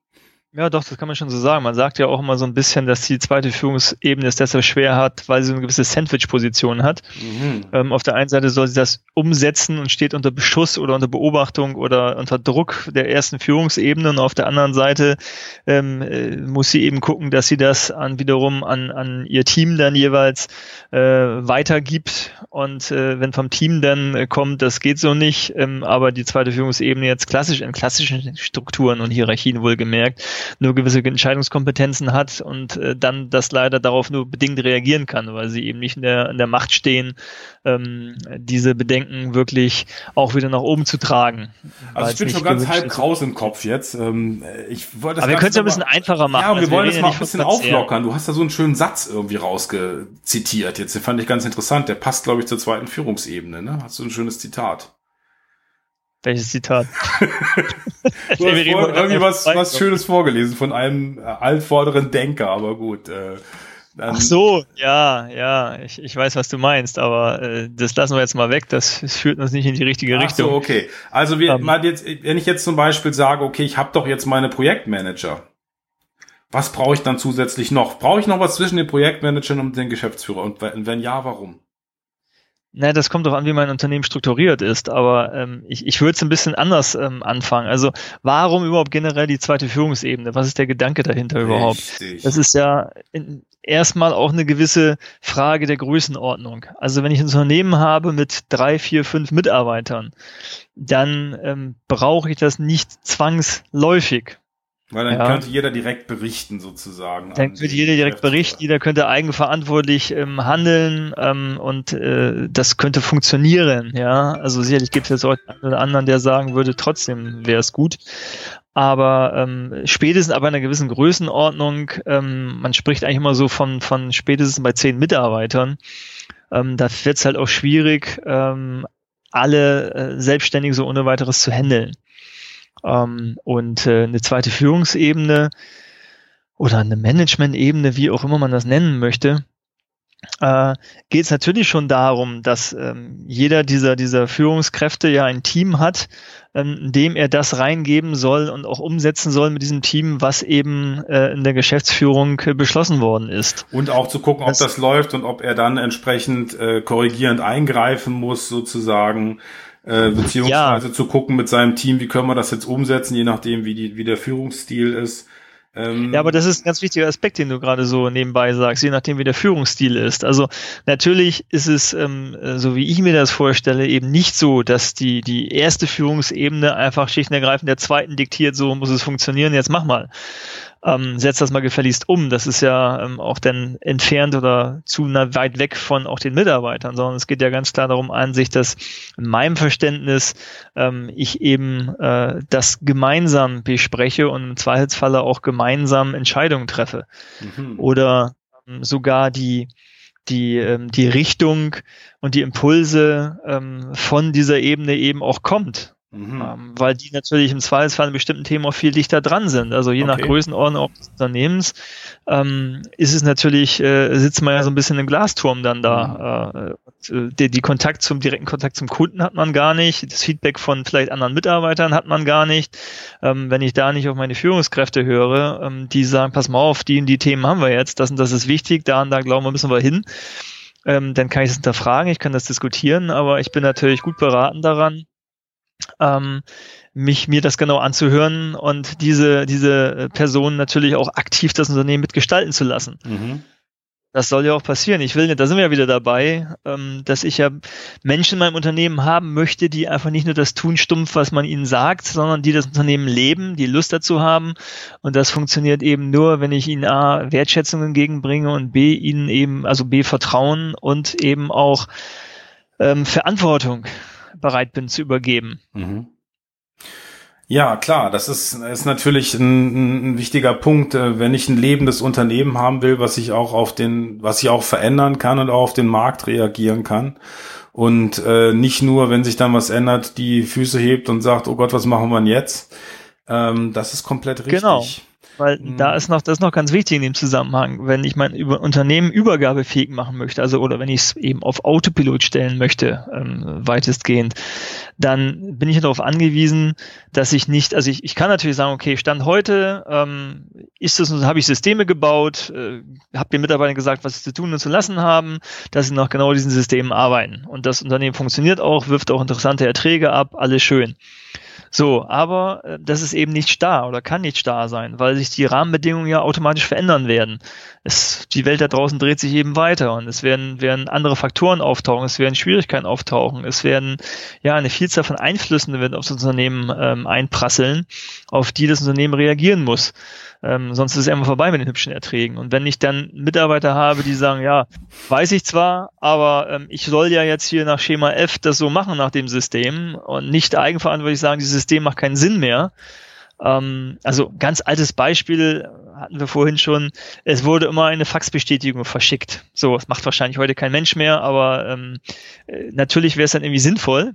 Ja, doch, das kann man schon so sagen. Man sagt ja auch immer so ein bisschen, dass die zweite Führungsebene es deshalb schwer hat, weil sie eine gewisse Sandwich-Position hat. Mhm. Ähm, auf der einen Seite soll sie das umsetzen und steht unter Beschuss oder unter Beobachtung oder unter Druck der ersten Führungsebene und auf der anderen Seite ähm, äh, muss sie eben gucken, dass sie das an wiederum an, an ihr Team dann jeweils äh, weitergibt und äh, wenn vom Team dann äh, kommt, das geht so nicht, ähm, aber die zweite Führungsebene jetzt klassisch in klassischen Strukturen und Hierarchien wohlgemerkt nur gewisse Entscheidungskompetenzen hat und äh, dann das leider darauf nur bedingt reagieren kann, weil sie eben nicht in der, in der Macht stehen, ähm, diese Bedenken wirklich auch wieder nach oben zu tragen. Also ich bin schon ganz halb kraus im Kopf jetzt. Ähm, ich wollte das Aber wir können es ja ein bisschen einfacher machen. Ja, wir also wollen es mal ein bisschen auflockern. Du hast da so einen schönen Satz irgendwie rausgezitiert. Jetzt den fand ich ganz interessant. Der passt, glaube ich, zur zweiten Führungsebene. Ne? Hast du ein schönes Zitat? Welches Zitat? du hast irgendwie was, was Schönes vorgelesen von einem äh, altvorderen Denker, aber gut. Äh, Ach so, ja, ja, ich, ich weiß, was du meinst, aber äh, das lassen wir jetzt mal weg, das, das führt uns nicht in die richtige Ach Richtung. So, okay. Also wir, um, ähm. mal jetzt, wenn ich jetzt zum Beispiel sage, okay, ich habe doch jetzt meine Projektmanager, was brauche ich dann zusätzlich noch? Brauche ich noch was zwischen den Projektmanagern und den Geschäftsführer? Und wenn ja, warum? Na, das kommt doch an, wie mein Unternehmen strukturiert ist, aber ähm, ich, ich würde es ein bisschen anders ähm, anfangen. Also warum überhaupt generell die zweite Führungsebene? Was ist der Gedanke dahinter überhaupt? Richtig. Das ist ja in, erstmal auch eine gewisse Frage der Größenordnung. Also wenn ich ein Unternehmen habe mit drei, vier, fünf Mitarbeitern, dann ähm, brauche ich das nicht zwangsläufig. Weil dann ja. könnte jeder direkt berichten, sozusagen. Dann könnte jeder direkt berichten, jeder könnte eigenverantwortlich ähm, handeln ähm, und äh, das könnte funktionieren, ja. Also sicherlich gibt es jetzt auch einen oder anderen, der sagen würde, trotzdem wäre es gut. Aber ähm, spätestens aber in einer gewissen Größenordnung, ähm, man spricht eigentlich immer so von, von spätestens bei zehn Mitarbeitern, ähm, da wird es halt auch schwierig, ähm, alle äh, selbstständig so ohne weiteres zu handeln. Ähm, und äh, eine zweite Führungsebene oder eine Management-Ebene, wie auch immer man das nennen möchte, äh, geht es natürlich schon darum, dass ähm, jeder dieser, dieser Führungskräfte ja ein Team hat, ähm, dem er das reingeben soll und auch umsetzen soll mit diesem Team, was eben äh, in der Geschäftsführung äh, beschlossen worden ist. Und auch zu gucken, ob das, das läuft und ob er dann entsprechend äh, korrigierend eingreifen muss, sozusagen. Äh, beziehungsweise ja. zu gucken mit seinem Team, wie können wir das jetzt umsetzen, je nachdem, wie, die, wie der Führungsstil ist. Ähm, ja, aber das ist ein ganz wichtiger Aspekt, den du gerade so nebenbei sagst, je nachdem, wie der Führungsstil ist. Also natürlich ist es, ähm, so wie ich mir das vorstelle, eben nicht so, dass die, die erste Führungsebene einfach schlicht und ergreifend der zweiten diktiert, so muss es funktionieren, jetzt mach mal. Ähm, setzt das mal gefälligst um. Das ist ja ähm, auch dann entfernt oder zu weit weg von auch den Mitarbeitern, sondern es geht ja ganz klar darum an sich, dass in meinem Verständnis ähm, ich eben äh, das gemeinsam bespreche und im Zweifelsfalle auch gemeinsam Entscheidungen treffe. Mhm. Oder ähm, sogar die die, ähm, die Richtung und die Impulse ähm, von dieser Ebene eben auch kommt. Mhm. Ähm, weil die natürlich im Zweifelsfall in bestimmten Themen auch viel dichter dran sind. Also je okay. nach Größenordnung des Unternehmens ähm, ist es natürlich, äh, sitzt man ja so ein bisschen im Glasturm dann da. Mhm. Äh, äh, die, die Kontakt zum direkten Kontakt zum Kunden hat man gar nicht, das Feedback von vielleicht anderen Mitarbeitern hat man gar nicht. Ähm, wenn ich da nicht auf meine Führungskräfte höre, ähm, die sagen, pass mal auf, die und die Themen haben wir jetzt, das und das ist wichtig, da und da glauben wir, müssen wir hin. Ähm, dann kann ich es hinterfragen, ich kann das diskutieren, aber ich bin natürlich gut beraten daran, ähm, mich mir das genau anzuhören und diese diese Person natürlich auch aktiv das Unternehmen mitgestalten zu lassen. Mhm. Das soll ja auch passieren. Ich will nicht, da sind wir ja wieder dabei, ähm, dass ich ja Menschen in meinem Unternehmen haben möchte, die einfach nicht nur das tun stumpf, was man ihnen sagt, sondern die das Unternehmen leben, die Lust dazu haben. Und das funktioniert eben nur, wenn ich ihnen A, Wertschätzung entgegenbringe und B, ihnen eben, also B, Vertrauen und eben auch ähm, Verantwortung bereit bin zu übergeben. Mhm. Ja, klar, das ist, ist natürlich ein, ein wichtiger Punkt, äh, wenn ich ein lebendes Unternehmen haben will, was ich auch auf den, was ich auch verändern kann und auch auf den Markt reagieren kann. Und äh, nicht nur, wenn sich dann was ändert, die Füße hebt und sagt, oh Gott, was machen wir denn jetzt? Ähm, das ist komplett richtig. Genau. Weil mhm. da ist noch, das ist noch ganz wichtig in dem Zusammenhang, wenn ich mein über Unternehmen übergabefähig machen möchte, also oder wenn ich es eben auf Autopilot stellen möchte, ähm, weitestgehend, dann bin ich darauf angewiesen, dass ich nicht, also ich, ich kann natürlich sagen, okay, Stand heute ähm, ist das, habe ich Systeme gebaut, äh, habe den Mitarbeitern gesagt, was sie zu tun und zu lassen haben, dass sie nach genau diesen Systemen arbeiten. Und das Unternehmen funktioniert auch, wirft auch interessante Erträge ab, alles schön. So, aber äh, das ist eben nicht starr oder kann nicht starr sein, weil sich die Rahmenbedingungen ja automatisch verändern werden. Es, die Welt da draußen dreht sich eben weiter und es werden, werden andere Faktoren auftauchen, es werden Schwierigkeiten auftauchen, es werden ja eine Vielzahl von Einflüssen werden auf das Unternehmen ähm, einprasseln, auf die das Unternehmen reagieren muss. Ähm, sonst ist es immer vorbei mit den hübschen Erträgen. Und wenn ich dann Mitarbeiter habe, die sagen, ja, weiß ich zwar, aber ähm, ich soll ja jetzt hier nach Schema F das so machen nach dem System und nicht eigenverantwortlich sagen, dieses System macht keinen Sinn mehr. Ähm, also ganz altes Beispiel hatten wir vorhin schon. Es wurde immer eine Faxbestätigung verschickt. So, das macht wahrscheinlich heute kein Mensch mehr, aber ähm, äh, natürlich wäre es dann irgendwie sinnvoll,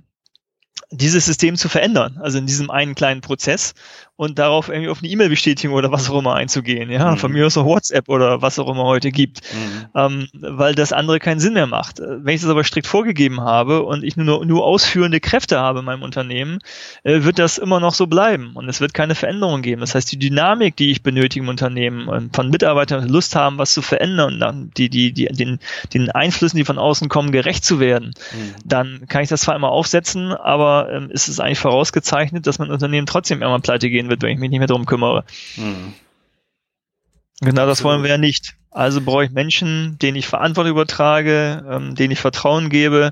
dieses System zu verändern, also in diesem einen kleinen Prozess und darauf irgendwie auf eine E-Mail-Bestätigung oder was auch immer einzugehen, ja, mhm. von mir aus auch WhatsApp oder was auch immer heute gibt, mhm. ähm, weil das andere keinen Sinn mehr macht. Wenn ich das aber strikt vorgegeben habe und ich nur, nur ausführende Kräfte habe in meinem Unternehmen, äh, wird das immer noch so bleiben und es wird keine Veränderung geben. Das heißt, die Dynamik, die ich benötige im Unternehmen und von Mitarbeitern Lust haben, was zu verändern, dann die, die, die, den, den Einflüssen, die von außen kommen, gerecht zu werden, mhm. dann kann ich das zwar immer aufsetzen, aber ähm, ist es eigentlich vorausgezeichnet, dass mein Unternehmen trotzdem irgendwann pleite gehen wird, wenn ich mich nicht mehr darum kümmere. Mhm. Genau das wollen wir ja nicht. Also brauche ich Menschen, denen ich Verantwortung übertrage, ähm, denen ich Vertrauen gebe,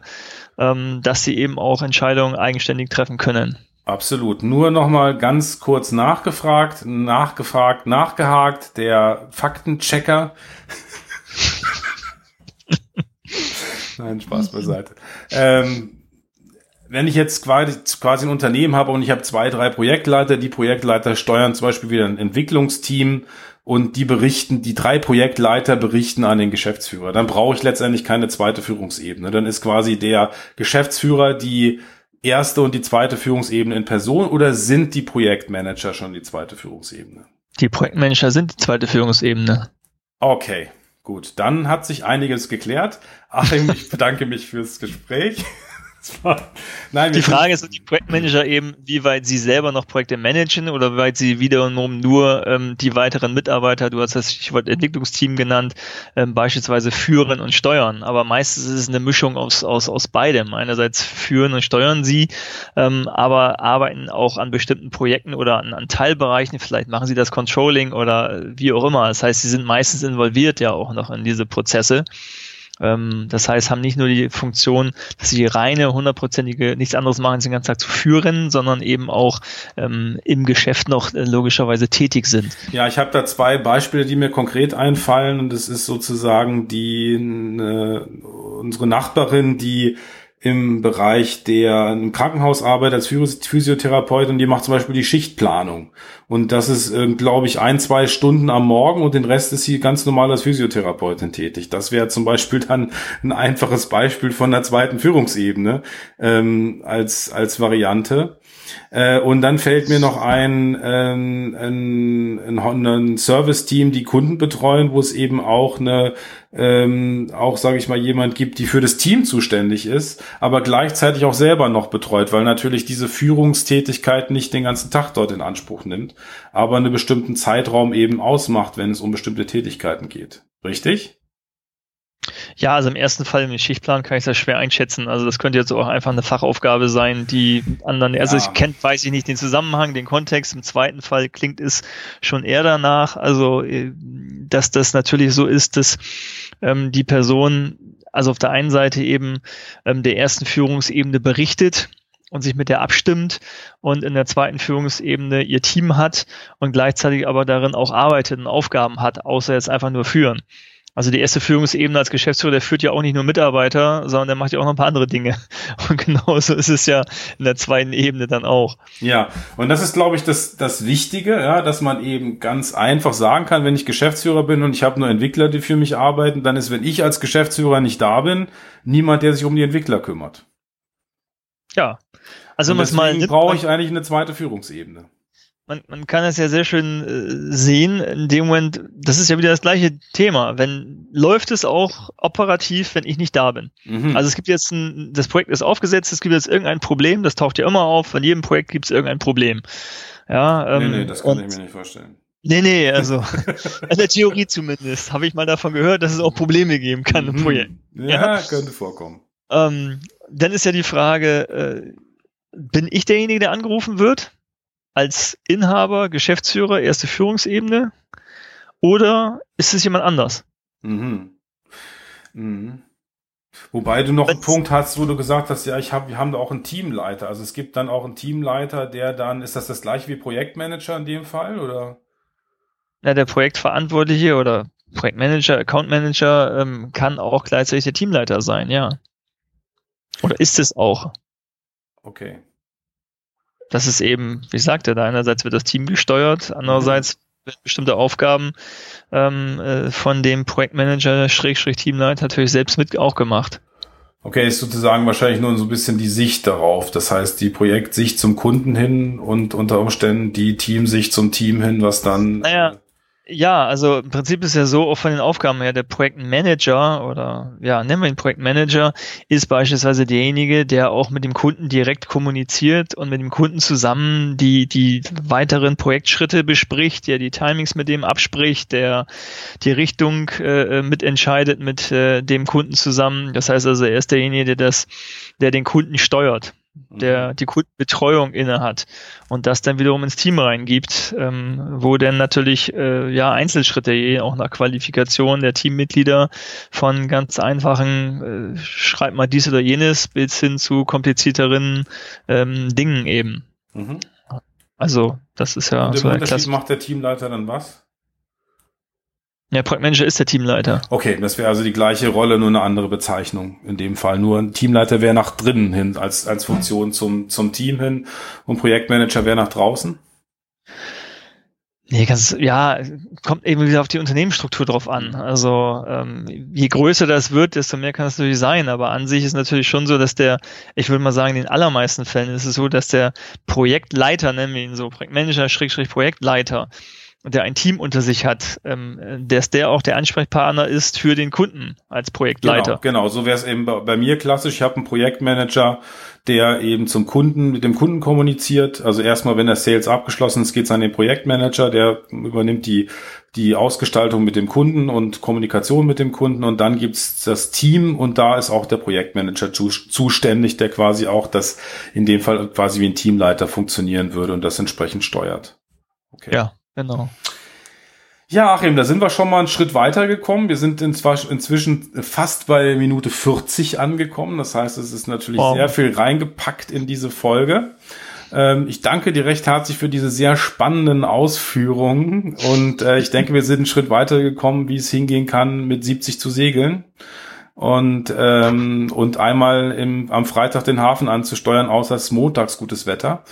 ähm, dass sie eben auch Entscheidungen eigenständig treffen können. Absolut. Nur nochmal ganz kurz nachgefragt, nachgefragt, nachgehakt. Der Faktenchecker. Nein, Spaß beiseite. Ähm, wenn ich jetzt quasi, quasi ein Unternehmen habe und ich habe zwei, drei Projektleiter, die Projektleiter steuern zum Beispiel wieder ein Entwicklungsteam und die berichten, die drei Projektleiter berichten an den Geschäftsführer, dann brauche ich letztendlich keine zweite Führungsebene. Dann ist quasi der Geschäftsführer die erste und die zweite Führungsebene in Person oder sind die Projektmanager schon die zweite Führungsebene? Die Projektmanager sind die zweite Führungsebene. Okay, gut. Dann hat sich einiges geklärt. Achim, ich bedanke mich fürs Gespräch. Nein, die Frage ist, die Projektmanager eben, wie weit sie selber noch Projekte managen oder wie weit sie wiederum nur ähm, die weiteren Mitarbeiter, du hast das Stichwort Entwicklungsteam genannt, ähm, beispielsweise führen und steuern. Aber meistens ist es eine Mischung aus, aus, aus beidem. Einerseits führen und steuern sie, ähm, aber arbeiten auch an bestimmten Projekten oder an, an Teilbereichen. Vielleicht machen sie das Controlling oder wie auch immer. Das heißt, sie sind meistens involviert ja auch noch in diese Prozesse. Ähm, das heißt, haben nicht nur die Funktion, dass sie reine, hundertprozentige, nichts anderes machen, als den ganzen Tag zu führen, sondern eben auch ähm, im Geschäft noch äh, logischerweise tätig sind. Ja, ich habe da zwei Beispiele, die mir konkret einfallen und das ist sozusagen die äh, unsere Nachbarin, die im Bereich der im Krankenhaus arbeitet als Physiotherapeut und die macht zum Beispiel die Schichtplanung. Und das ist, äh, glaube ich, ein, zwei Stunden am Morgen und den Rest ist sie ganz normal als Physiotherapeutin tätig. Das wäre zum Beispiel dann ein einfaches Beispiel von der zweiten Führungsebene ähm, als, als Variante. Äh, und dann fällt mir noch ein, ähm, ein, ein, ein Service-Team, die Kunden betreuen, wo es eben auch eine, ähm, auch sage ich mal, jemand gibt, die für das Team zuständig ist, aber gleichzeitig auch selber noch betreut, weil natürlich diese Führungstätigkeit nicht den ganzen Tag dort in Anspruch nimmt, aber einen bestimmten Zeitraum eben ausmacht, wenn es um bestimmte Tätigkeiten geht. Richtig? Ja, also im ersten Fall im Schichtplan kann ich das schwer einschätzen. Also das könnte jetzt auch einfach eine Fachaufgabe sein, die anderen, also ja. ich kennt, weiß ich nicht den Zusammenhang, den Kontext. Im zweiten Fall klingt es schon eher danach. Also, äh, dass das natürlich so ist, dass ähm, die Person, also auf der einen Seite eben ähm, der ersten Führungsebene berichtet und sich mit der abstimmt und in der zweiten Führungsebene ihr Team hat und gleichzeitig aber darin auch arbeitet und Aufgaben hat, außer jetzt einfach nur führen. Also die erste Führungsebene als Geschäftsführer, der führt ja auch nicht nur Mitarbeiter, sondern der macht ja auch noch ein paar andere Dinge. Und genauso ist es ja in der zweiten Ebene dann auch. Ja, und das ist, glaube ich, das, das Wichtige, ja, dass man eben ganz einfach sagen kann, wenn ich Geschäftsführer bin und ich habe nur Entwickler, die für mich arbeiten, dann ist, wenn ich als Geschäftsführer nicht da bin, niemand, der sich um die Entwickler kümmert. Ja. Also und deswegen brauche ich eigentlich eine zweite Führungsebene man, man kann es ja sehr schön äh, sehen, in dem Moment, das ist ja wieder das gleiche Thema. Wenn läuft es auch operativ, wenn ich nicht da bin. Mhm. Also es gibt jetzt ein, das Projekt ist aufgesetzt, es gibt jetzt irgendein Problem, das taucht ja immer auf, von jedem Projekt gibt es irgendein Problem. Ja, ähm, nee, nee, das kann und, ich mir nicht vorstellen. Nee, nee, also in der Theorie zumindest habe ich mal davon gehört, dass es auch Probleme geben kann mhm. im Projekt. Ja, ja. könnte vorkommen. Ähm, dann ist ja die Frage, äh, bin ich derjenige, der angerufen wird? Als Inhaber, Geschäftsführer, erste Führungsebene? Oder ist es jemand anders? Mhm. Mhm. Wobei du noch einen Punkt hast, wo du gesagt hast, ja, ich hab, wir haben da auch einen Teamleiter. Also es gibt dann auch einen Teamleiter, der dann, ist das das gleiche wie Projektmanager in dem Fall, oder? Ja, der Projektverantwortliche oder Projektmanager, Accountmanager ähm, kann auch gleichzeitig der Teamleiter sein, ja. Oder ist es auch? Okay das ist eben, wie sagte da, einerseits wird das Team gesteuert, andererseits werden bestimmte Aufgaben ähm, äh, von dem Projektmanager, Schrägstrich Teamleiter natürlich selbst mit auch gemacht. Okay, ist sozusagen wahrscheinlich nur so ein bisschen die Sicht darauf. Das heißt, die Projektsicht zum Kunden hin und unter Umständen die Teamsicht zum Team hin, was dann. Naja, ja, also im Prinzip ist ja so, auch von den Aufgaben her, der Projektmanager oder ja, nennen wir ihn Projektmanager, ist beispielsweise derjenige, der auch mit dem Kunden direkt kommuniziert und mit dem Kunden zusammen die, die weiteren Projektschritte bespricht, der die Timings mit dem abspricht, der die Richtung äh, mitentscheidet mit äh, dem Kunden zusammen. Das heißt also, er ist derjenige, der das, der den Kunden steuert der mhm. die Kundenbetreuung inne hat und das dann wiederum ins Team reingibt, ähm, wo dann natürlich äh, ja Einzelschritte je auch nach Qualifikation der Teammitglieder von ganz einfachen äh, schreibt mal dies oder jenes bis hin zu komplizierteren ähm, Dingen eben. Mhm. Also das ist ja und so der Klasse. macht der Teamleiter dann was? Ja, Projektmanager ist der Teamleiter. Okay, das wäre also die gleiche Rolle, nur eine andere Bezeichnung in dem Fall. Nur ein Teamleiter wäre nach drinnen hin als, als Funktion zum, zum Team hin und Projektmanager wäre nach draußen? Nee, ganz, ja, kommt eben wieder auf die Unternehmensstruktur drauf an. Also ähm, je größer das wird, desto mehr kann es natürlich sein. Aber an sich ist natürlich schon so, dass der, ich würde mal sagen, in den allermeisten Fällen ist es so, dass der Projektleiter, nennen wir ihn so, Projektmanager, Schrägstrich Projektleiter, der ein Team unter sich hat, ähm, dass der auch der Ansprechpartner ist für den Kunden als Projektleiter. Genau, genau. so wäre es eben bei, bei, mir klassisch. Ich habe einen Projektmanager, der eben zum Kunden, mit dem Kunden kommuniziert. Also erstmal, wenn der Sales abgeschlossen ist, geht es an den Projektmanager, der übernimmt die, die Ausgestaltung mit dem Kunden und Kommunikation mit dem Kunden und dann gibt's das Team und da ist auch der Projektmanager zu, zuständig, der quasi auch das in dem Fall quasi wie ein Teamleiter funktionieren würde und das entsprechend steuert. Okay. Ja, Genau. Ja, Achim, da sind wir schon mal einen Schritt weiter gekommen. Wir sind inzwischen fast bei Minute 40 angekommen. Das heißt, es ist natürlich wow. sehr viel reingepackt in diese Folge. Ähm, ich danke dir recht herzlich für diese sehr spannenden Ausführungen und äh, ich denke, wir sind einen Schritt weiter gekommen, wie es hingehen kann, mit 70 zu segeln und ähm, und einmal im, am Freitag den Hafen anzusteuern, außer es ist montags gutes Wetter.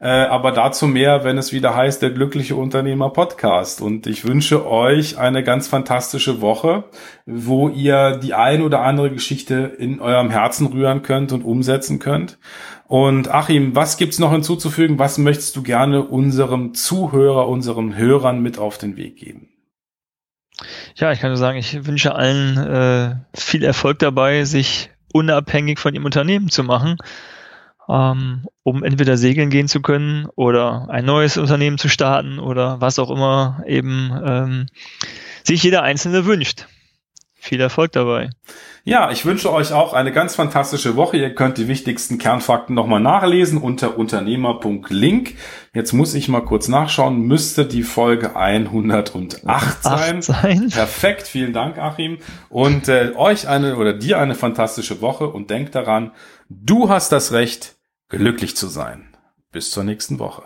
Äh, aber dazu mehr, wenn es wieder heißt, der glückliche Unternehmer Podcast. Und ich wünsche euch eine ganz fantastische Woche, wo ihr die ein oder andere Geschichte in eurem Herzen rühren könnt und umsetzen könnt. Und Achim, was gibt's noch hinzuzufügen? Was möchtest du gerne unserem Zuhörer, unseren Hörern mit auf den Weg geben? Ja, ich kann nur sagen, ich wünsche allen äh, viel Erfolg dabei, sich unabhängig von ihrem Unternehmen zu machen, ähm, um entweder segeln gehen zu können oder ein neues Unternehmen zu starten oder was auch immer eben ähm, sich jeder Einzelne wünscht. Viel Erfolg dabei. Ja, ich wünsche euch auch eine ganz fantastische Woche. Ihr könnt die wichtigsten Kernfakten nochmal nachlesen unter unternehmer.link. Jetzt muss ich mal kurz nachschauen. Müsste die Folge 108 sein. sein. Perfekt. Vielen Dank, Achim. Und äh, euch eine oder dir eine fantastische Woche und denkt daran, du hast das Recht, glücklich zu sein. Bis zur nächsten Woche.